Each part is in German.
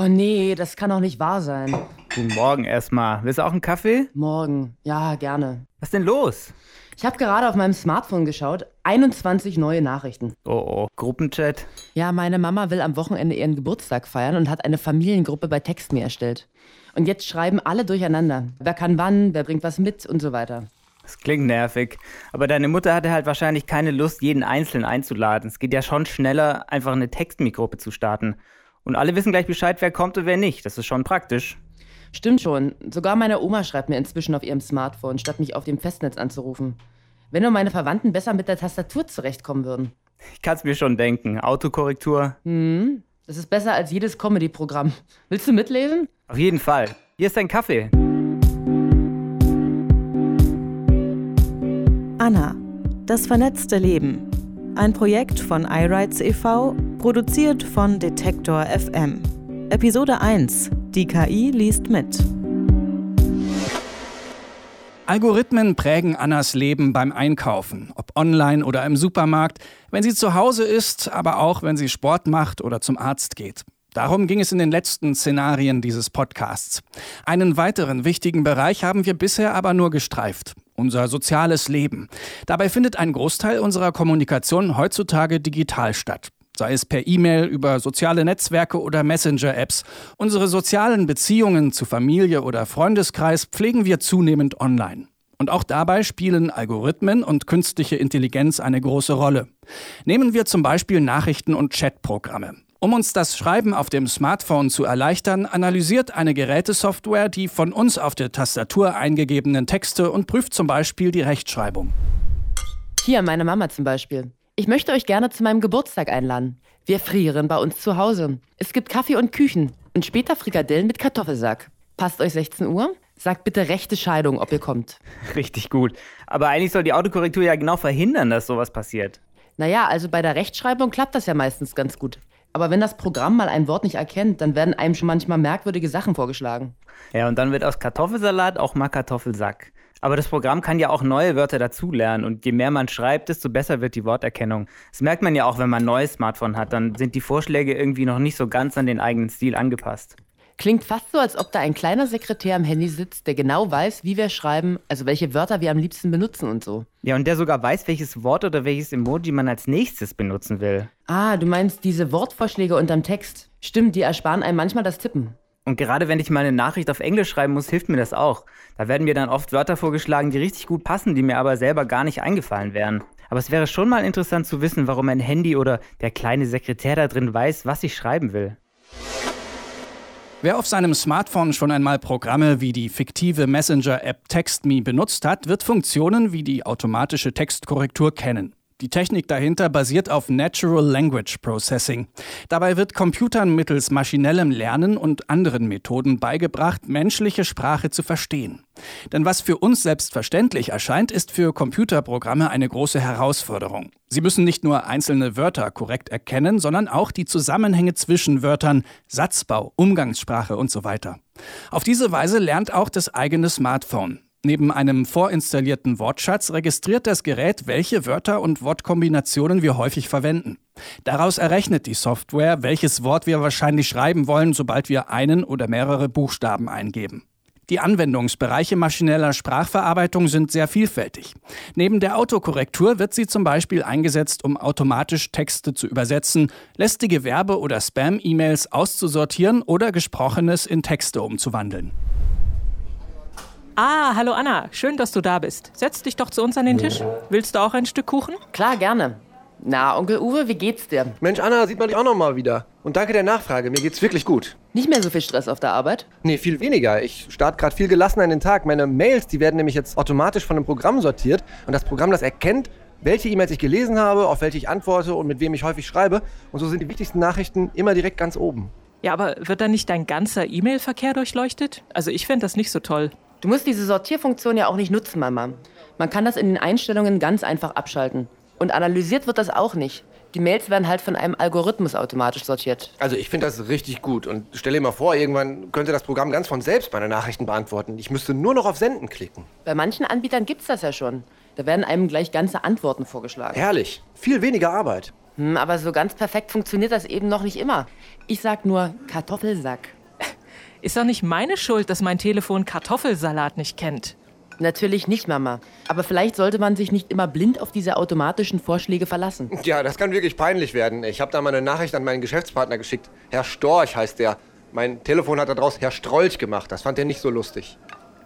Oh nee, das kann doch nicht wahr sein. Guten Morgen erstmal. Willst du auch einen Kaffee? Morgen. Ja, gerne. Was denn los? Ich habe gerade auf meinem Smartphone geschaut. 21 neue Nachrichten. Oh oh, Gruppenchat. Ja, meine Mama will am Wochenende ihren Geburtstag feiern und hat eine Familiengruppe bei TextMe erstellt. Und jetzt schreiben alle durcheinander. Wer kann wann, wer bringt was mit und so weiter. Das klingt nervig. Aber deine Mutter hatte halt wahrscheinlich keine Lust, jeden Einzelnen einzuladen. Es geht ja schon schneller, einfach eine TextMe-Gruppe zu starten. Und alle wissen gleich Bescheid, wer kommt und wer nicht. Das ist schon praktisch. Stimmt schon. Sogar meine Oma schreibt mir inzwischen auf ihrem Smartphone, statt mich auf dem Festnetz anzurufen. Wenn nur meine Verwandten besser mit der Tastatur zurechtkommen würden. Ich kann es mir schon denken. Autokorrektur. Hm, das ist besser als jedes Comedy-Programm. Willst du mitlesen? Auf jeden Fall. Hier ist dein Kaffee. Anna, das vernetzte Leben. Ein Projekt von iRights e.V., produziert von Detektor FM. Episode 1. Die KI liest mit. Algorithmen prägen Annas Leben beim Einkaufen, ob online oder im Supermarkt, wenn sie zu Hause ist, aber auch wenn sie Sport macht oder zum Arzt geht. Darum ging es in den letzten Szenarien dieses Podcasts. Einen weiteren wichtigen Bereich haben wir bisher aber nur gestreift. Unser soziales Leben. Dabei findet ein Großteil unserer Kommunikation heutzutage digital statt sei es per E-Mail, über soziale Netzwerke oder Messenger-Apps. Unsere sozialen Beziehungen zu Familie oder Freundeskreis pflegen wir zunehmend online. Und auch dabei spielen Algorithmen und künstliche Intelligenz eine große Rolle. Nehmen wir zum Beispiel Nachrichten- und Chatprogramme. Um uns das Schreiben auf dem Smartphone zu erleichtern, analysiert eine Gerätesoftware die von uns auf der Tastatur eingegebenen Texte und prüft zum Beispiel die Rechtschreibung. Hier, meine Mama zum Beispiel. Ich möchte euch gerne zu meinem Geburtstag einladen. Wir frieren bei uns zu Hause. Es gibt Kaffee und Küchen und später Frikadellen mit Kartoffelsack. Passt euch 16 Uhr? Sagt bitte rechte Scheidung, ob ihr kommt. Richtig gut. Aber eigentlich soll die Autokorrektur ja genau verhindern, dass sowas passiert. Naja, also bei der Rechtschreibung klappt das ja meistens ganz gut. Aber wenn das Programm mal ein Wort nicht erkennt, dann werden einem schon manchmal merkwürdige Sachen vorgeschlagen. Ja, und dann wird aus Kartoffelsalat auch mal Kartoffelsack. Aber das Programm kann ja auch neue Wörter dazulernen und je mehr man schreibt, desto besser wird die Worterkennung. Das merkt man ja auch, wenn man ein neues Smartphone hat, dann sind die Vorschläge irgendwie noch nicht so ganz an den eigenen Stil angepasst. Klingt fast so, als ob da ein kleiner Sekretär am Handy sitzt, der genau weiß, wie wir schreiben, also welche Wörter wir am liebsten benutzen und so. Ja, und der sogar weiß, welches Wort oder welches Emoji man als nächstes benutzen will. Ah, du meinst diese Wortvorschläge unterm Text. Stimmt, die ersparen einem manchmal das Tippen. Und gerade wenn ich mal eine Nachricht auf Englisch schreiben muss, hilft mir das auch. Da werden mir dann oft Wörter vorgeschlagen, die richtig gut passen, die mir aber selber gar nicht eingefallen wären. Aber es wäre schon mal interessant zu wissen, warum ein Handy oder der kleine Sekretär da drin weiß, was ich schreiben will. Wer auf seinem Smartphone schon einmal Programme wie die fiktive Messenger-App TextMe benutzt hat, wird Funktionen wie die automatische Textkorrektur kennen. Die Technik dahinter basiert auf Natural Language Processing. Dabei wird Computern mittels maschinellem Lernen und anderen Methoden beigebracht, menschliche Sprache zu verstehen. Denn was für uns selbstverständlich erscheint, ist für Computerprogramme eine große Herausforderung. Sie müssen nicht nur einzelne Wörter korrekt erkennen, sondern auch die Zusammenhänge zwischen Wörtern, Satzbau, Umgangssprache und so weiter. Auf diese Weise lernt auch das eigene Smartphone. Neben einem vorinstallierten Wortschatz registriert das Gerät, welche Wörter und Wortkombinationen wir häufig verwenden. Daraus errechnet die Software, welches Wort wir wahrscheinlich schreiben wollen, sobald wir einen oder mehrere Buchstaben eingeben. Die Anwendungsbereiche maschineller Sprachverarbeitung sind sehr vielfältig. Neben der Autokorrektur wird sie zum Beispiel eingesetzt, um automatisch Texte zu übersetzen, lästige Werbe- oder Spam-E-Mails auszusortieren oder Gesprochenes in Texte umzuwandeln. Ah, hallo Anna, schön, dass du da bist. Setz dich doch zu uns an den Tisch. Willst du auch ein Stück Kuchen? Klar, gerne. Na, Onkel Uwe, wie geht's dir? Mensch, Anna, sieht man dich auch noch mal wieder. Und danke der Nachfrage, mir geht's wirklich gut. Nicht mehr so viel Stress auf der Arbeit? Nee, viel weniger. Ich starte gerade viel gelassener in den Tag. Meine Mails, die werden nämlich jetzt automatisch von einem Programm sortiert. Und das Programm, das erkennt, welche E-Mails ich gelesen habe, auf welche ich antworte und mit wem ich häufig schreibe. Und so sind die wichtigsten Nachrichten immer direkt ganz oben. Ja, aber wird dann nicht dein ganzer E-Mail-Verkehr durchleuchtet? Also ich fände das nicht so toll. Du musst diese Sortierfunktion ja auch nicht nutzen, Mama. Man kann das in den Einstellungen ganz einfach abschalten. Und analysiert wird das auch nicht. Die Mails werden halt von einem Algorithmus automatisch sortiert. Also ich finde das richtig gut. Und stell dir mal vor, irgendwann könnte das Programm ganz von selbst meine Nachrichten beantworten. Ich müsste nur noch auf Senden klicken. Bei manchen Anbietern gibt's das ja schon. Da werden einem gleich ganze Antworten vorgeschlagen. Herrlich. Viel weniger Arbeit. Hm, aber so ganz perfekt funktioniert das eben noch nicht immer. Ich sag nur Kartoffelsack. Ist doch nicht meine Schuld, dass mein Telefon Kartoffelsalat nicht kennt. Natürlich nicht, Mama. Aber vielleicht sollte man sich nicht immer blind auf diese automatischen Vorschläge verlassen. Ja, das kann wirklich peinlich werden. Ich habe da mal eine Nachricht an meinen Geschäftspartner geschickt. Herr Storch heißt der. Mein Telefon hat daraus Herr Strolch gemacht. Das fand er nicht so lustig.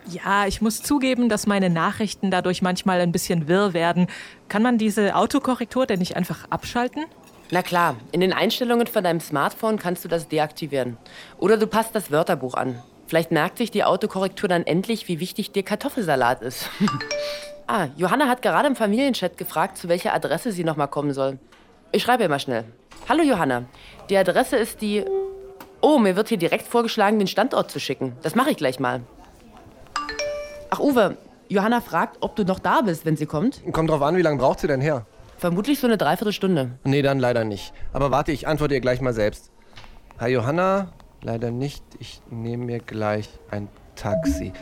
Ja, ich muss zugeben, dass meine Nachrichten dadurch manchmal ein bisschen wirr werden. Kann man diese Autokorrektur denn nicht einfach abschalten? Na klar, in den Einstellungen von deinem Smartphone kannst du das deaktivieren. Oder du passt das Wörterbuch an. Vielleicht merkt sich die Autokorrektur dann endlich, wie wichtig dir Kartoffelsalat ist. ah, Johanna hat gerade im Familienchat gefragt, zu welcher Adresse sie nochmal kommen soll. Ich schreibe ihr mal schnell. Hallo Johanna, die Adresse ist die... Oh, mir wird hier direkt vorgeschlagen, den Standort zu schicken. Das mache ich gleich mal. Ach Uwe, Johanna fragt, ob du noch da bist, wenn sie kommt. Kommt drauf an, wie lange braucht sie denn her? Vermutlich so eine Dreiviertelstunde. Nee, dann leider nicht. Aber warte, ich antworte ihr gleich mal selbst. Hi Johanna, leider nicht. Ich nehme mir gleich ein Taxi.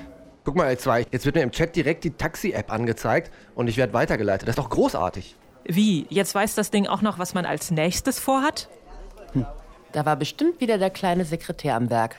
Guck mal, L2, jetzt wird mir im Chat direkt die Taxi-App angezeigt und ich werde weitergeleitet. Das ist doch großartig. Wie? Jetzt weiß das Ding auch noch, was man als nächstes vorhat? Hm. Da war bestimmt wieder der kleine Sekretär am Werk.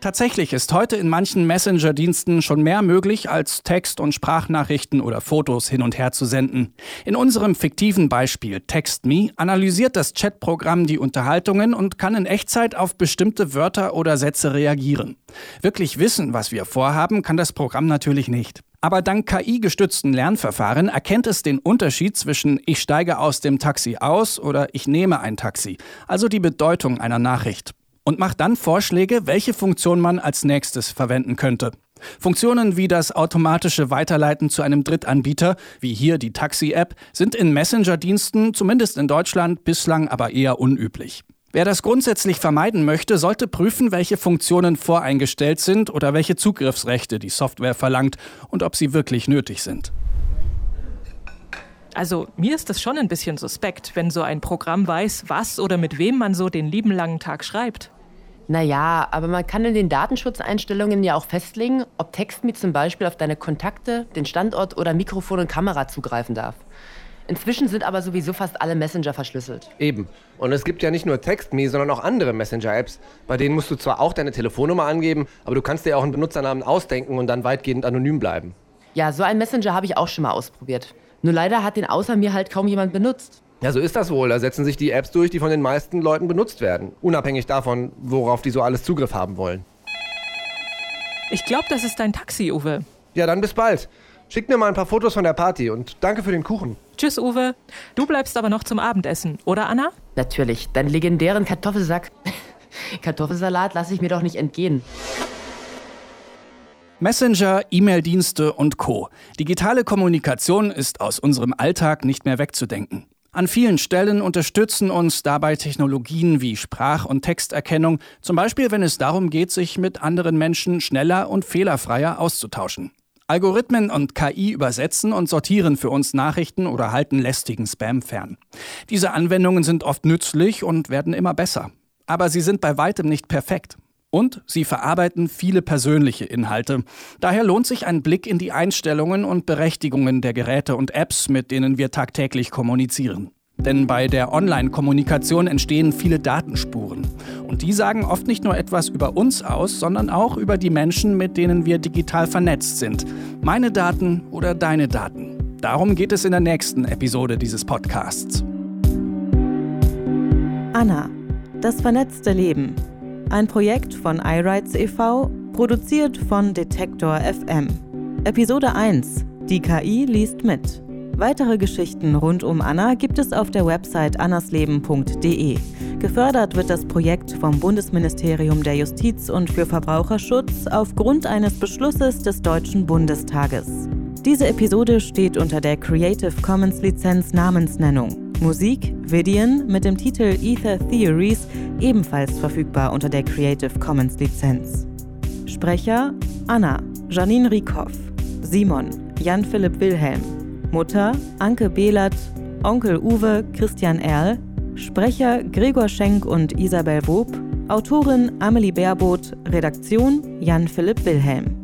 Tatsächlich ist heute in manchen Messenger-Diensten schon mehr möglich, als Text- und Sprachnachrichten oder Fotos hin und her zu senden. In unserem fiktiven Beispiel TextMe analysiert das Chatprogramm die Unterhaltungen und kann in Echtzeit auf bestimmte Wörter oder Sätze reagieren. Wirklich wissen, was wir vorhaben, kann das Programm natürlich nicht. Aber dank KI-gestützten Lernverfahren erkennt es den Unterschied zwischen ich steige aus dem Taxi aus oder ich nehme ein Taxi, also die Bedeutung einer Nachricht und macht dann Vorschläge, welche Funktion man als nächstes verwenden könnte. Funktionen wie das automatische Weiterleiten zu einem Drittanbieter, wie hier die Taxi-App, sind in Messenger-Diensten, zumindest in Deutschland, bislang aber eher unüblich. Wer das grundsätzlich vermeiden möchte, sollte prüfen, welche Funktionen voreingestellt sind oder welche Zugriffsrechte die Software verlangt und ob sie wirklich nötig sind. Also mir ist das schon ein bisschen suspekt, wenn so ein Programm weiß, was oder mit wem man so den lieben langen Tag schreibt. Naja, aber man kann in den Datenschutzeinstellungen ja auch festlegen, ob TextMe zum Beispiel auf deine Kontakte, den Standort oder Mikrofon und Kamera zugreifen darf. Inzwischen sind aber sowieso fast alle Messenger verschlüsselt. Eben. Und es gibt ja nicht nur TextMe, sondern auch andere Messenger-Apps. Bei denen musst du zwar auch deine Telefonnummer angeben, aber du kannst dir auch einen Benutzernamen ausdenken und dann weitgehend anonym bleiben. Ja, so einen Messenger habe ich auch schon mal ausprobiert. Nur leider hat den außer mir halt kaum jemand benutzt. Ja, so ist das wohl. Da setzen sich die Apps durch, die von den meisten Leuten benutzt werden. Unabhängig davon, worauf die so alles Zugriff haben wollen. Ich glaube, das ist dein Taxi, Uwe. Ja, dann bis bald. Schick mir mal ein paar Fotos von der Party und danke für den Kuchen. Tschüss, Uwe. Du bleibst aber noch zum Abendessen, oder Anna? Natürlich. Deinen legendären Kartoffelsack. Kartoffelsalat lasse ich mir doch nicht entgehen. Messenger, E-Mail-Dienste und Co. Digitale Kommunikation ist aus unserem Alltag nicht mehr wegzudenken. An vielen Stellen unterstützen uns dabei Technologien wie Sprach- und Texterkennung, zum Beispiel wenn es darum geht, sich mit anderen Menschen schneller und fehlerfreier auszutauschen. Algorithmen und KI übersetzen und sortieren für uns Nachrichten oder halten lästigen Spam fern. Diese Anwendungen sind oft nützlich und werden immer besser. Aber sie sind bei weitem nicht perfekt. Und sie verarbeiten viele persönliche Inhalte. Daher lohnt sich ein Blick in die Einstellungen und Berechtigungen der Geräte und Apps, mit denen wir tagtäglich kommunizieren. Denn bei der Online-Kommunikation entstehen viele Datenspuren. Und die sagen oft nicht nur etwas über uns aus, sondern auch über die Menschen, mit denen wir digital vernetzt sind. Meine Daten oder deine Daten. Darum geht es in der nächsten Episode dieses Podcasts. Anna, das vernetzte Leben ein Projekt von iRights e.V., produziert von Detektor FM. Episode 1. Die KI liest mit. Weitere Geschichten rund um Anna gibt es auf der Website annasleben.de. Gefördert wird das Projekt vom Bundesministerium der Justiz und für Verbraucherschutz aufgrund eines Beschlusses des Deutschen Bundestages. Diese Episode steht unter der Creative Commons Lizenz Namensnennung. Musik Vidian mit dem Titel Ether Theories ebenfalls verfügbar unter der Creative Commons Lizenz. Sprecher Anna, Janine Rieckhoff, Simon, Jan-Philipp Wilhelm, Mutter Anke Behlert, Onkel Uwe Christian Erl, Sprecher Gregor Schenk und Isabel Wob, Autorin Amelie Baerboth, Redaktion Jan-Philipp Wilhelm.